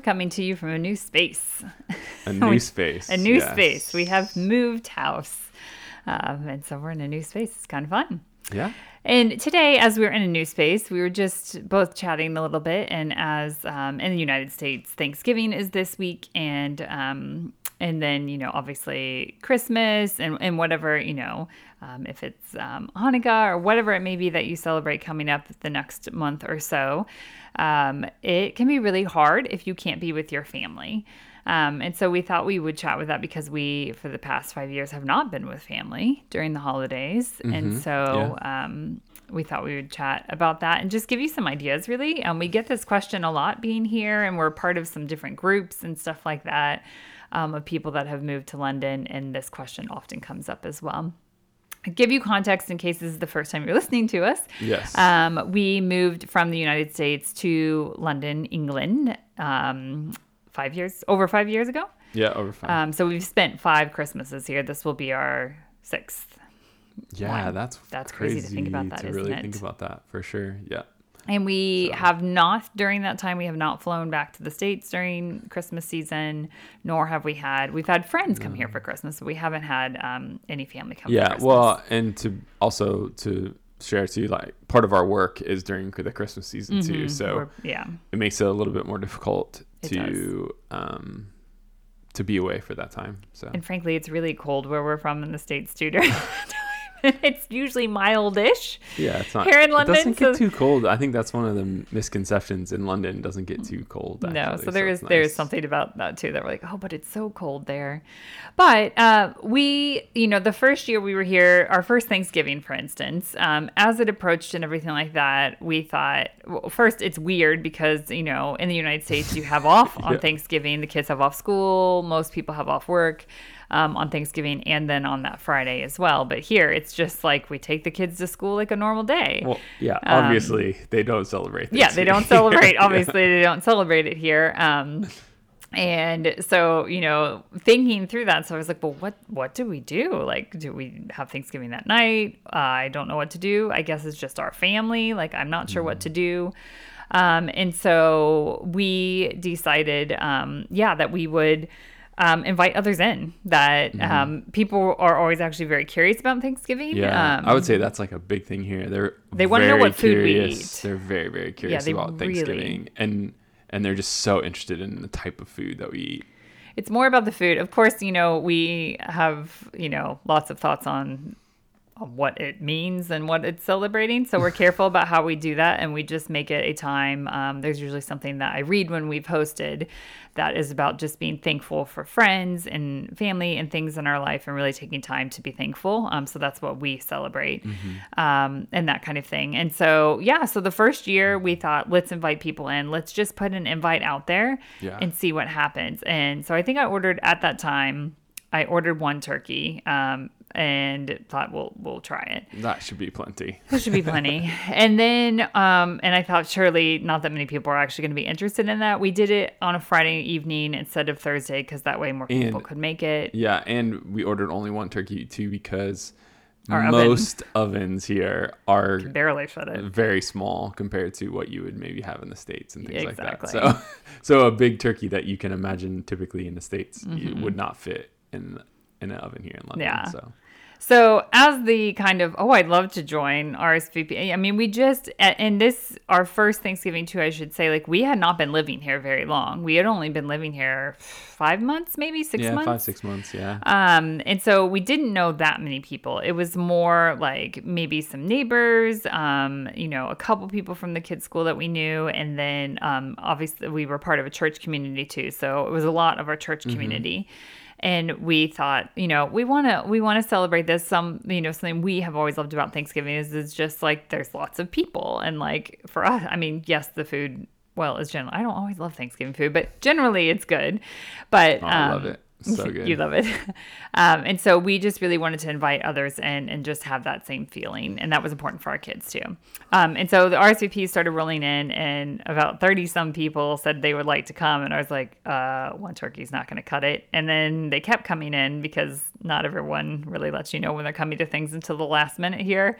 We're coming to you from a new space. A new space. a new yes. space. We have moved house. Um, and so we're in a new space. It's kind of fun. Yeah. And today, as we were in a new space, we were just both chatting a little bit. And as um, in the United States, Thanksgiving is this week, and um, and then you know obviously Christmas and and whatever you know um, if it's um, Hanukkah or whatever it may be that you celebrate coming up the next month or so, um, it can be really hard if you can't be with your family. Um, and so we thought we would chat with that because we, for the past five years, have not been with family during the holidays. And so um, we thought we would chat about that and just give you some ideas, really. And we get this question a lot being here, and we're part of some different groups and stuff like that um, of people that have moved to London. And this question often comes up as well. Give you context in case this is the first time you're listening to us. Yes. Um, we moved from the United States to London, England, um, five years, over five years ago. yeah, over five. Um, so we've spent five Christmases here. This will be our sixth. Yeah, wow. that's That's crazy to think about that, To really it? think about that for sure. Yeah. And we have not, during that time, we have not flown back to the States during Christmas season, nor have we had, we've had friends come here for Christmas, but we haven't had um, any family come for Yeah. Well, and to also to share too, like part of our work is during the Christmas season too. So Mm-hmm. We're- yeah. it makes it a little bit more difficult It to um to be away for that time. So And frankly, it's really cold where we're from in the States too during that time. it's usually mildish. yeah, it's not Here in London, It doesn't get too cold. I think that's one of the misconceptions in London. It doesn't get too cold. no, actually, so there is it's there's something about that too that we're like, oh, but it's so cold there. But uh, we, you know, the first year we were here, our first Thanksgiving, for instance, um, as it approached and everything like that, we thought well, first it's weird because you know in the United States you have off on Yeah. Thanksgiving, the kids have off school, most people have off work. Um, on Thanksgiving and then on that Friday as well. But here it's just like we take the kids to school like a normal day. Well, yeah, obviously they don't celebrate. Um, yeah, they don't celebrate. Obviously, they don't celebrate it here. Um, and so, you know, thinking through that, so I was like, well, what what do we do? Like, do we have Thanksgiving that night? Uh, I don't know what to do. I guess it's just our family. Like, I'm not sure what to do. Um, and so we decided, um, yeah, that we would. Um, invite others in that um, people are always actually very curious about Thanksgiving. Yeah, um, I would say that's like a big thing here. They're They wanna know very what food we curious. eat. They're very very curious they about really- Thanksgiving, and and they're just so interested in the type of food that we eat. it's more about the food. Of course, you know, we have, you know, lots of thoughts on what it means and what it's celebrating. So we're careful about how we do that and we just make it a time. Um, there's usually something that I read when we've hosted that is about just being thankful for friends and family and things in our life and really taking time to be thankful. Um, so that's what we celebrate um, and that kind of thing. And so, yeah, so the first year we thought, let's invite people in. Let's just put an invite out there Yeah. and see what happens. And so I think I ordered at that time, I ordered one turkey um, and thought, we'll, we'll try it. That should be plenty. that should be plenty. and then, um, and I thought surely not that many people are actually going to be interested in that. We did it on a Friday evening instead of Thursday because that way more people could make it. Yeah, and we ordered only one turkey too because Our oven. most ovens here are Barely fit it. very small compared to what you would maybe have in the states and things Exactly. like that. So, so a big turkey that you can imagine typically in the states Mm-hmm. would not fit in in an oven here in London. Yeah. So So as the kind of oh I'd love to join RSVP. I mean we just and this our first Thanksgiving too I should say like we had not been living here very long. We had only been living here five months maybe six yeah, months. five six months. Yeah. Um, and so we didn't know that many people. It was more like maybe some neighbors, um, you know, a couple people from the kids' school that we knew, and then um, obviously we were part of a church community too. So it was a lot of our church community. And we thought, you know, we want to we want to celebrate this. Some, you know, something we have always loved about Thanksgiving is it's just like there's lots of people, and like for us, I mean, yes, the food well is general. I don't always love Thanksgiving food, but generally it's good. But Oh, I love um, it. So good. you love it. Um, and so we just really wanted to invite others in and just have that same feeling. And that was important for our kids too. Um, and so the RSVPs started rolling in, and about 30 some people said they would like to come. And I was like, uh, one turkey's not going to cut it. And then they kept coming in because not everyone really lets you know when they're coming to things until the last minute here.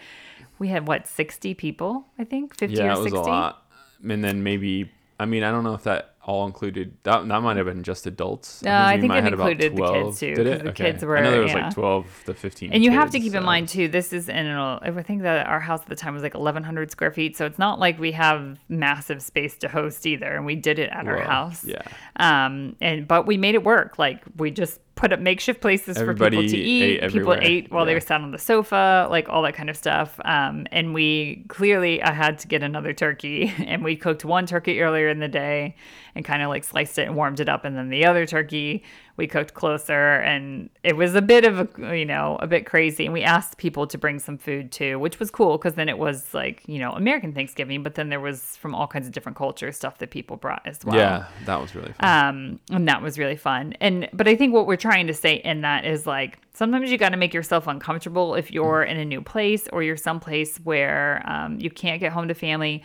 We had what, 60 people, I think? 50 yeah, or it was 60? a lot. And then maybe, I mean, I don't know if that all included. That that might have been just adults. No, I think it included the kids, too, Did it? the Okay. kids I were- know there was yeah. like twelve to fifteen. And you have to kids, keep in mind too, this is in a, I think that our house at the time was like 1,100 square feet, so it's not like we have massive space to host either. And we did it at our house. Yeah. Um, and but we made it work. Like we just put up makeshift places for people to eat. ate people ate while they were sat on the sofa, like all that kind of stuff. Um, and we clearly, I had to get another turkey, and we cooked one turkey earlier in the day, and kind of like sliced it and warmed it up, and then the other turkey we cooked closer, and it was a bit of a you know a bit crazy. And we asked people to bring some food too, which was cool because then it was like you know American Thanksgiving, but then there was from all kinds of different cultures stuff that people brought as well Yeah, that was really fun. um and that was really fun and but i think what we're trying to say in that is like sometimes you got to make yourself uncomfortable if you're in a new place or you're someplace where um, you can't get home to family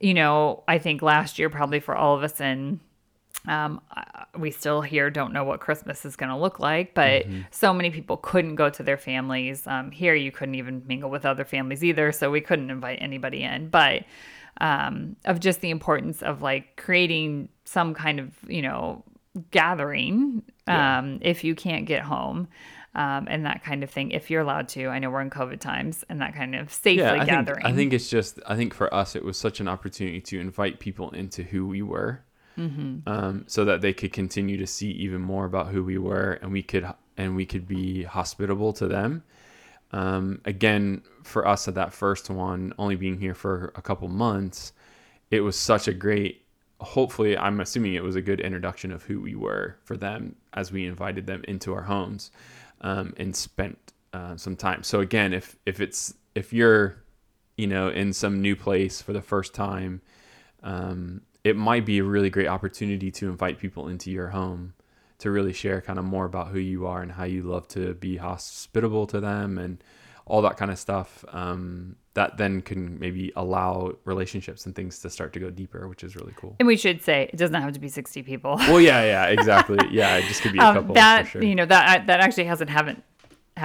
you know i think last year probably for all of us in um, we still here don't know what Christmas is going to look like, but so many people couldn't go to their families. Um, here, you couldn't even mingle with other families either, so we couldn't invite anybody in. But um, of just the importance of like creating some kind of you know gathering Yeah. um, if you can't get home. Um, and that kind of thing, if you're allowed to. I know we're in COVID times, and that kind of safely yeah, I gathering. think, I think it's just I think for us it was such an opportunity to invite people into who we were, Mm-hmm. um, so that they could continue to see even more about who we were, and we could and we could be hospitable to them. Um, again, for us at that first one, only being here for a couple months, it was such a great. Hopefully, I'm assuming it was a good introduction of who we were for them as we invited them into our homes um, and spent uh, some time. So again, if if it's if you're you know in some new place for the first time, um, it might be a really great opportunity to invite people into your home to really share kind of more about who you are and how you love to be hospitable to them and all that kind of stuff. Um, that then can maybe allow relationships and things to start to go deeper, which is really cool. and we should say it doesn't have to be 60 people. Well, yeah, yeah, exactly. Yeah, it just could be a um, couple. that for sure. you know that that actually hasn't haven't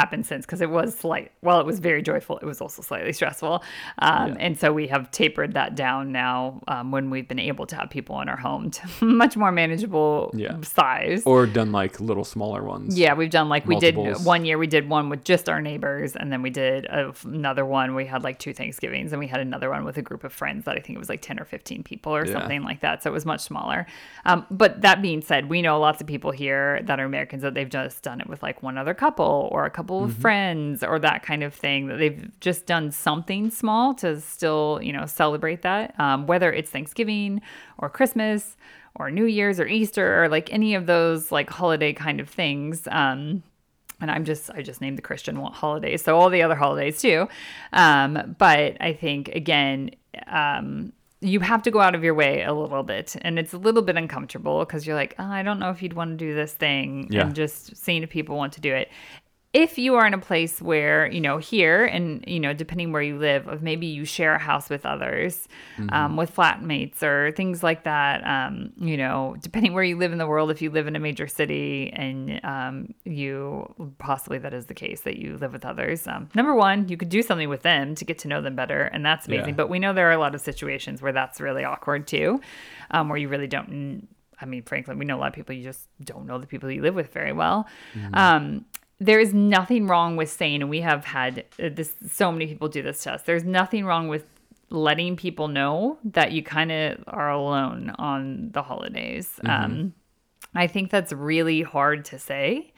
happened since because it was slight while it was very joyful it was also slightly stressful um, Yeah. and so we have tapered that down now um, when we've been able to have people in our home to much more manageable Yeah. size or done like little smaller ones. yeah, we've done like we did one year. We did one with just our neighbors, and then we did a, another one. We had like two Thanksgivings, and we had another one with a group of friends that I think it was like ten or fifteen people or Yeah. something like that. So it was much smaller. Um, but that being said, we know lots of people here that are Americans that they've just done it with like one other couple or a couple of friends or that kind of thing. That they've just done something small to still you know celebrate that, um, whether it's Thanksgiving or Christmas or New Year's or Easter or like any of those like holiday kind of things. Um, and I'm just I just named the Christian holidays, so all the other holidays too. Um, but I think again, um, you have to go out of your way a little bit, and it's a little bit uncomfortable because you're like, oh, I don't know if you'd want to do this thing, Yeah. and just seeing if people want to do it. If you are in a place where you know here, and you know depending where you live, of maybe you share a house with others, um, with flatmates or things like that. Um, you know, depending where you live in the world, if you live in a major city and um, you possibly that is the case that you live with others. Um, number one, you could do something with them to get to know them better, and that's amazing. Yeah. But we know there are a lot of situations where that's really awkward too, um, where you really don't. I mean, frankly, we know a lot of people you just don't know the people you live with very well. Um, there is nothing wrong with saying, and we have had uh, this. So many people do this to us. There's nothing wrong with letting people know that you kind of are alone on the holidays. Um, I think that's really hard to say.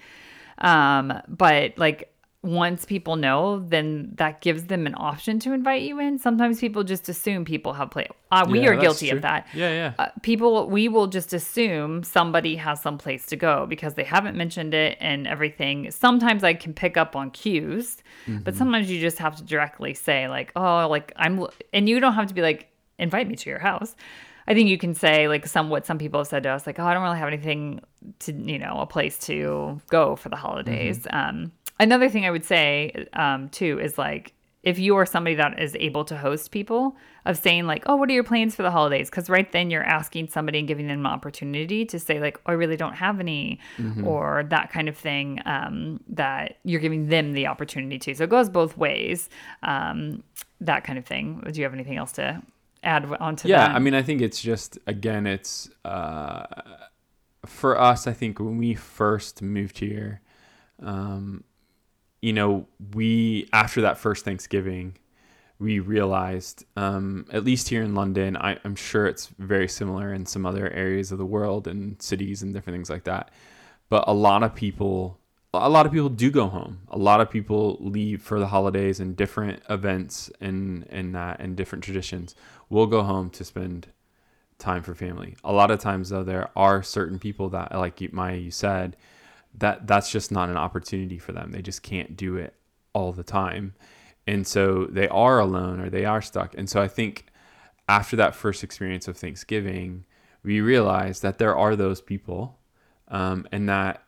Um, but like once people know, then that gives them an option to invite you in. Sometimes people just assume people have play. Uh, we Yeah, are guilty true. of that. Yeah, yeah. Uh, people, we will just assume somebody has some place to go because they haven't mentioned it and everything. Sometimes I can pick up on cues, Mm-hmm. but sometimes you just have to directly say like, "Oh, like I'm," and you don't have to be like, "Invite me to your house." I think you can say like some what some people have said to us, like, "Oh, I don't really have anything to, you know, a place to go for the holidays." Um, another thing I would say um, too is like if you are somebody that is able to host people of saying like oh what are your plans for the holidays? Because right then you're asking somebody and giving them an opportunity to say like oh i really don't have any or that kind of thing um, that you're giving them the opportunity to. So it goes both ways um, that kind of thing. Do you have anything else to add onto yeah that? Yeah i mean i think it's just again it's uh for us i think when we first moved here um you know we after that first thanksgiving we realized um at least here in london I, i'm sure it's very similar in some other areas of the world and cities and different things like that. But a lot of people a lot of people do go home. A lot of people leave for the holidays and different events and and that and different traditions will go home to spend time for family. A lot of times though there are certain people that like maya you said that that's just not an opportunity for them. They just can't do it all the time. And so they are alone or they are stuck. And so i think after that first experience of thanksgiving we realized that there are those people um, and that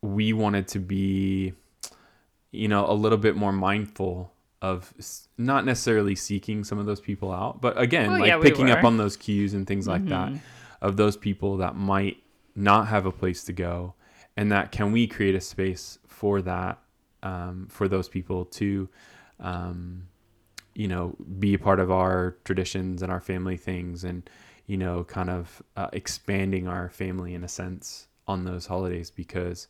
we wanted to be you know a little bit more mindful of not necessarily seeking some of those people out but again Oh, like yeah, we picking up on those cues and things like that of those people that might not have a place to go and that can we create a space for that um, for those people to um, you know be a part of our traditions and our family things and you know kind of uh, expanding our family in a sense on those holidays because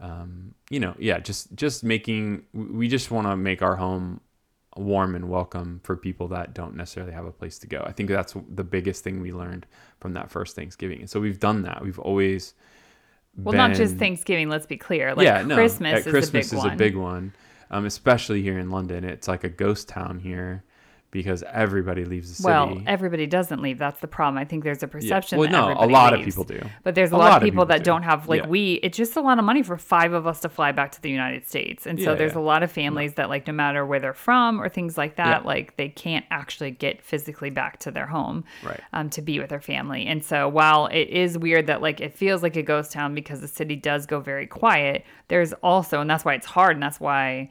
um, you know yeah just just making we just want to make our home warm and welcome for people that don't necessarily have a place to go. I think that's the biggest thing we learned from that first thanksgiving. And so we've done that. We've always well not just thanksgiving let's be clear. Like yeah, no, christmas at is Christmas a big is one a big one, um, especially here in London. It's like a ghost town here because everybody leaves the city. well everybody doesn't leave that's the problem i think there's a Yeah. perception Well, that no, a lot of people do. But there's a, A lot, lot of people, people that do. don't have like Yeah. we. It's just a lot of money for five of us to fly back to the United States, and so Yeah, there's yeah. a lot of families that like no matter where they're from or things like that, Yeah. like they can't actually get physically back to their home, Right. Um, to be with their family. And so while it is weird that like it feels like a ghost town because the city does go very quiet, there's also, and that's why it's hard, and that's why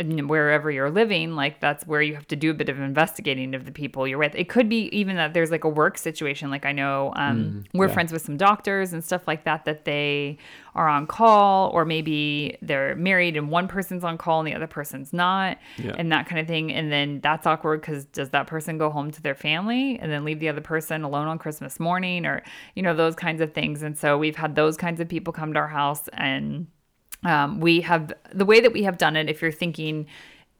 and wherever you're living, like that's where you have to do a bit of investigating of the people you're with. It could be even that there's like a work situation. Like I know um, we're yeah. friends with some doctors and stuff like that, that they are on call, or maybe they're married and one person's on call and the other person's not, Yeah. and that kind of thing. And then that's awkward because does that person go home to their family and then leave the other person alone on Christmas morning, or you know those kinds of things. And so we've had those kinds of people come to our house and um, we have the way that we have done it if you're thinking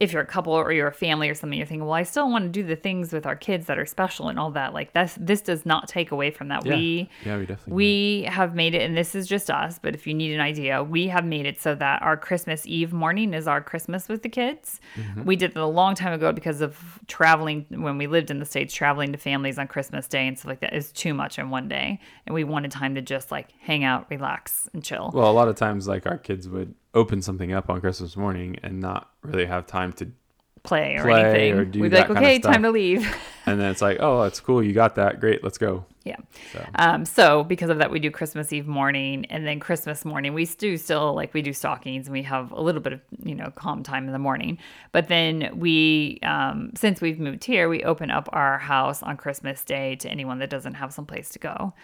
if you're a couple or you're a family or something you're thinking well i still want to do the things with our kids that are special and all that like that's this does not take away from that Yeah. we yeah, we definitely. we have made it and this is just us but if you need an idea we have made it so that our christmas eve morning is our christmas with the kids Mm-hmm. we did it a long time ago because of traveling when we lived in the states traveling to families on christmas day and stuff like that is too much in one day and we wanted time to just like hang out relax and chill well, a lot of times, like our kids would open something up on Christmas morning and not really have time to, play or play anything. or We'd be like, okay, time to leave. and then it's like, oh, that's cool, you got that, great, let's go. Yeah. So Um, so because of that, we do Christmas Eve morning and then Christmas morning. We do still like we do stockings and we have a little bit of you know calm time in the morning. But then we, um, since we've moved here, we open up our house on Christmas Day to anyone that doesn't have some place to go.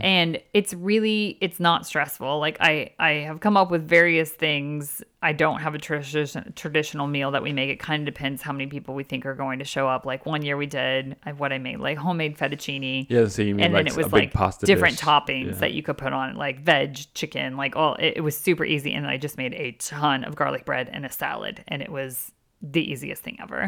And it's really it's not stressful. Like I I have come up with various things. I don't have a tradition, traditional meal that we make. It kind of depends how many people we think are going to show up. Like one year we did what I made like homemade fettuccine yeah, so you mean and like then it was like pasta different dish. toppings Yeah. that you could put on like veg, chicken, like all. It, it was super easy, and I just made a ton of garlic bread and a salad, and it was the easiest thing ever.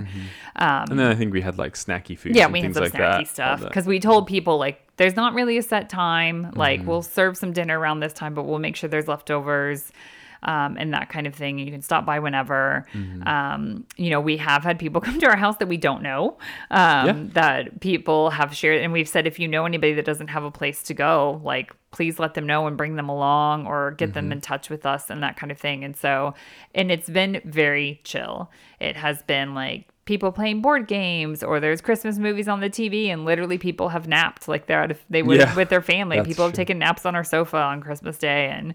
Um, And then I think we had like snacky food. yeah, we had some like snacky that. stuff because we told people like there's not really a set time. Like Mm-hmm. we'll serve some dinner around this time, but we'll make sure there's leftovers. Um, and that kind of thing. You can stop by whenever. Mm-hmm. Um, you know, we have had people come to our house that we don't know, um, Yeah. that people have shared. And we've said, if you know anybody that doesn't have a place to go, like, please let them know and bring them along or get Mm-hmm. them in touch with us and that kind of thing. And so, and it's been very chill. It has been like, people playing board games or there's christmas movies on the tv and literally people have napped like they're out of, they would Yeah, with their family people have true. taken naps on our sofa on christmas day and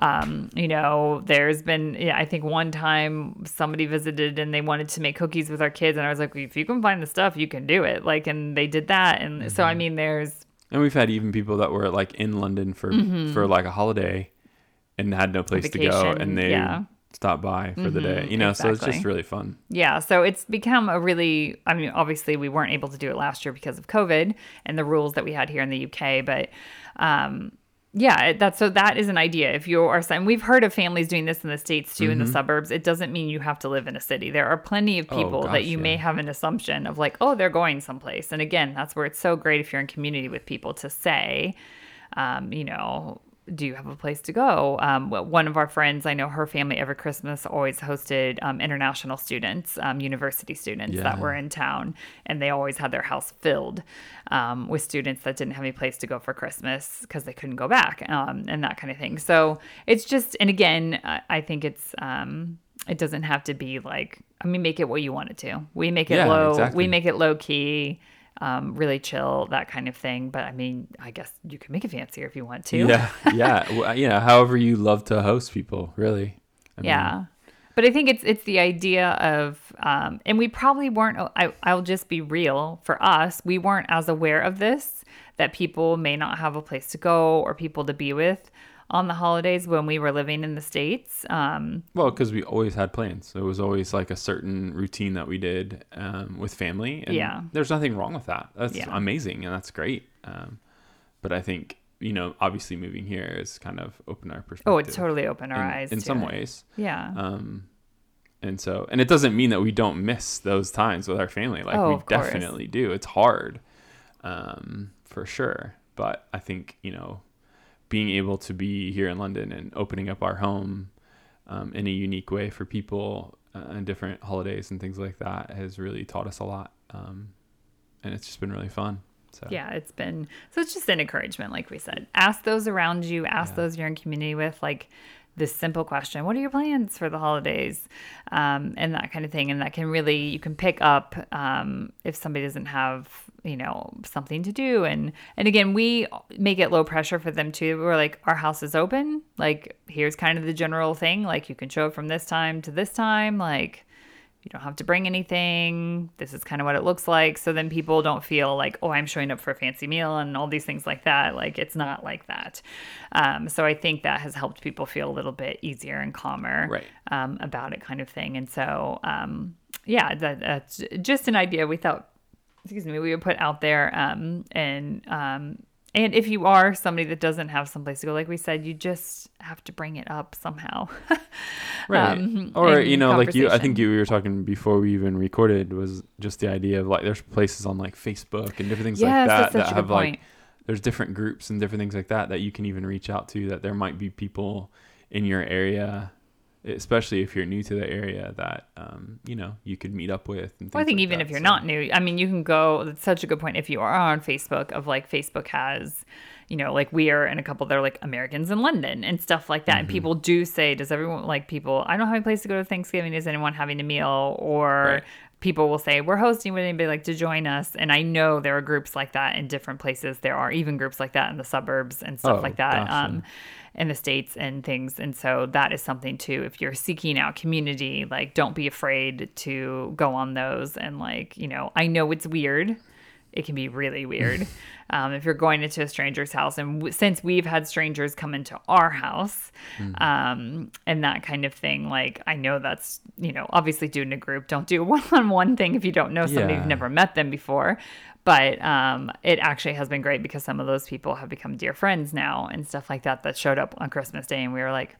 um, you know there's been yeah, i think one time somebody visited and they wanted to make cookies with our kids and i was like if you can find the stuff you can do it like and they did that and so Mm-hmm. i mean there's And we've had even people that were like in London for for like a holiday and had no place to go Mm-hmm. and they yeah. stopped by for the day. You know, so it's just really fun. Yeah, so it's become a really I mean obviously we weren't able to do it last year because of COVID and the rules that we had here in the UK, but um yeah, that's so that is an idea. If you are and we've heard of families doing this in the states too in the suburbs. It doesn't mean you have to live in a city. There are plenty of Oh, people that gosh, you may have an assumption of like, "Oh, they're going someplace." And again, that's where it's so great if you're in community with people to say um, you know, do you have a place to go? Um, well, one of our friends, I know her family every Christmas always hosted um, international students, um, university students that were in town, and they always had their house filled um, with students that didn't have any place to go for Christmas because they couldn't go back um, and that kind of thing. So it's just, and again, I, I think it's. Um, it doesn't have to be like I mean, make it what you want it to. We make it Yeah, low. exactly. We make it low key, um, really chill, that kind of thing. But I mean, I guess you can make it fancier if you want to. Yeah, yeah, well, you know, however you love to host people, really. I mean, yeah but i think it's it's the idea of um and we probably weren't I, i'll just be real for us we weren't as aware of this that people may not have a place to go or people to be with on the holidays when we were living in the states um Well, because we always had plans. It was always like a certain routine that we did um, with family. And Yeah. There's nothing wrong with that. That's Yeah. amazing and that's great. Um, but I think, you know, obviously moving here has kind of opened our perspective. oh it totally opened our in, eyes in some it. ways. yeah Um, and so, and it doesn't mean that we don't miss those times with our family. Like Oh, we definitely do. It's hard, um, for sure. But I think you know, being able to be here in London and opening up our home um, in a unique way for people uh, and different holidays and things like that has really taught us a lot. Um, and it's just been really fun. So yeah it's been so it's just an encouragement like we said ask those around you ask Yeah. those you're in community with like this simple question what are your plans for the holidays? Um, and that kind of thing. And that can really you can pick up um, if somebody doesn't have you know something to do. And and again we make it low pressure for them too. We're like our house is open. Like here's kind of the general thing. Like you can show up from this time to this time. Like you don't have to bring anything. This is kind of what it looks like. So then people don't feel like, oh, I'm showing up for a fancy meal and all these things like that. Like it's not like that. Um, so I think that has helped people feel a little bit easier and calmer Right. um, about it, kind of thing. And so, um, yeah, that, that's just an idea we thought, excuse me, we would put out there. Um, and um, and if you are somebody that doesn't have someplace to go, like we said, you just have to bring it up somehow. right um, or you know like you i think you we were talking before we even recorded was just the idea of like there's places on like facebook and different things Yes, like that that have like point. there's different groups and different things like that that you can even reach out to that there might be people in your area especially if you're new to the area that um, you know you could meet up with and Well, I think like even that, if you're so- not new, I mean, you can go. That's such a good point. If you are on Facebook, of like Facebook has, you know, like we are in a couple that are like Americans in London and stuff like that. And Mm-hmm. people do say, "Does everyone like people? I don't have a place to go to Thanksgiving. Is anyone having a meal?" Or Right. people will say, "We're hosting. Would anybody like to join us?" And I know there are groups like that in different places. There are even groups like that in the suburbs and stuff Oh, like that. um, in the states and things and so that is something too if you're seeking out community like don't be afraid to go on those and like you know i know it's weird it can be really weird um, if you're going into a stranger's house and w- since we've had strangers come into our house Mm-hmm. um, and that kind of thing like i know that's you know obviously do in a group don't do one-on-one thing if you don't know somebody Yeah. you've never met them before but um, it actually has been great because some of those people have become dear friends now and stuff like that that showed up on christmas day and we were like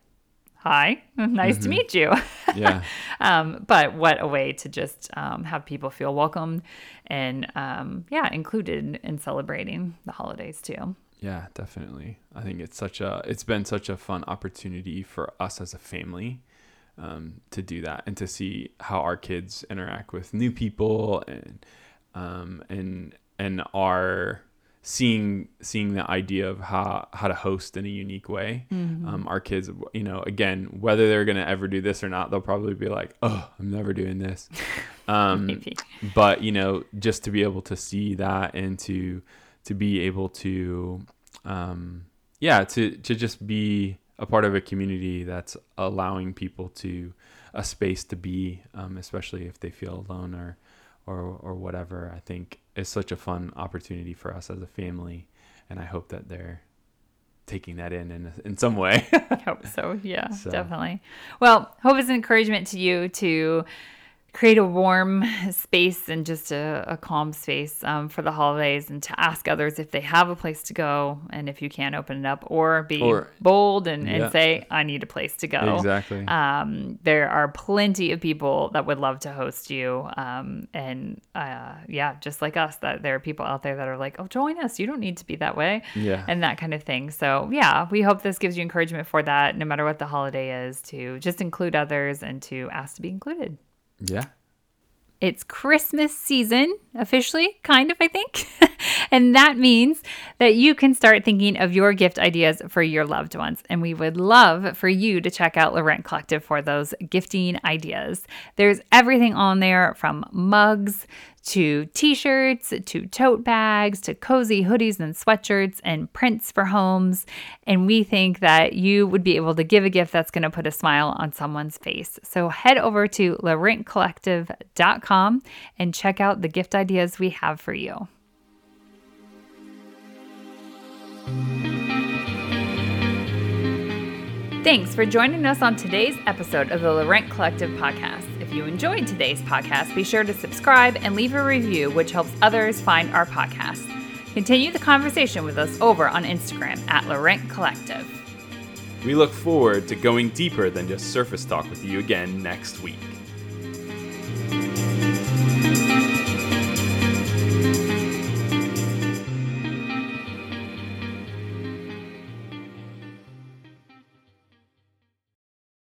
hi nice to meet you. Yeah. Um, but what a way to just um, have people feel welcome and um, yeah included in celebrating the holidays too. Yeah, definitely. I think it's such a it's been such a fun opportunity for us as a family um, to do that and to see how our kids interact with new people and um, and and are seeing seeing the idea of how how to host in a unique way. Mm-hmm. Um, our kids, you know, again, whether they're gonna ever do this or not, they'll probably be like, "Oh, I'm never doing this." Um, but you know, just to be able to see that and to to be able to, um, yeah, to to just be a part of a community that's allowing people to a space to be, um, especially if they feel alone or or or whatever. I think is such a fun opportunity for us as a family, and I hope that they're taking that in in, in some way. I hope so. Yeah, So- definitely. Well, hope is an encouragement to you to create a warm space and just a, a calm space um, for the holidays and to ask others if they have a place to go and if you can open it up or be Or- bold and, Yeah. and say, I need a place to go. exactly. Um, there are plenty of people that would love to host you. Um, and uh, yeah, just like us, that there are people out there that are like, oh, join us. You don't need to be that way. Yeah. And that kind of thing. So yeah, we hope this gives you encouragement for that, no matter what the holiday is, to just include others and to ask to be included. Yeah. It's Christmas season, officially, kind of, I think. and that means that you can start thinking of your gift ideas for your loved ones. And we would love for you to check out Laurent Collective for those gifting ideas. There's everything on there from mugs to t shirts to tote bags to cozy hoodies and sweatshirts and prints for homes. And we think that you would be able to give a gift that's going to put a smile on someone's face. So head over to laurentcollective.com and check out the gift ideas we have for you. Thanks for joining us on today's episode of the Laurent Collective podcast. If you enjoyed today's podcast, be sure to subscribe and leave a review, which helps others find our podcast. Continue the conversation with us over on Instagram at Laurent Collective. We look forward to going deeper than just surface talk with you again next week.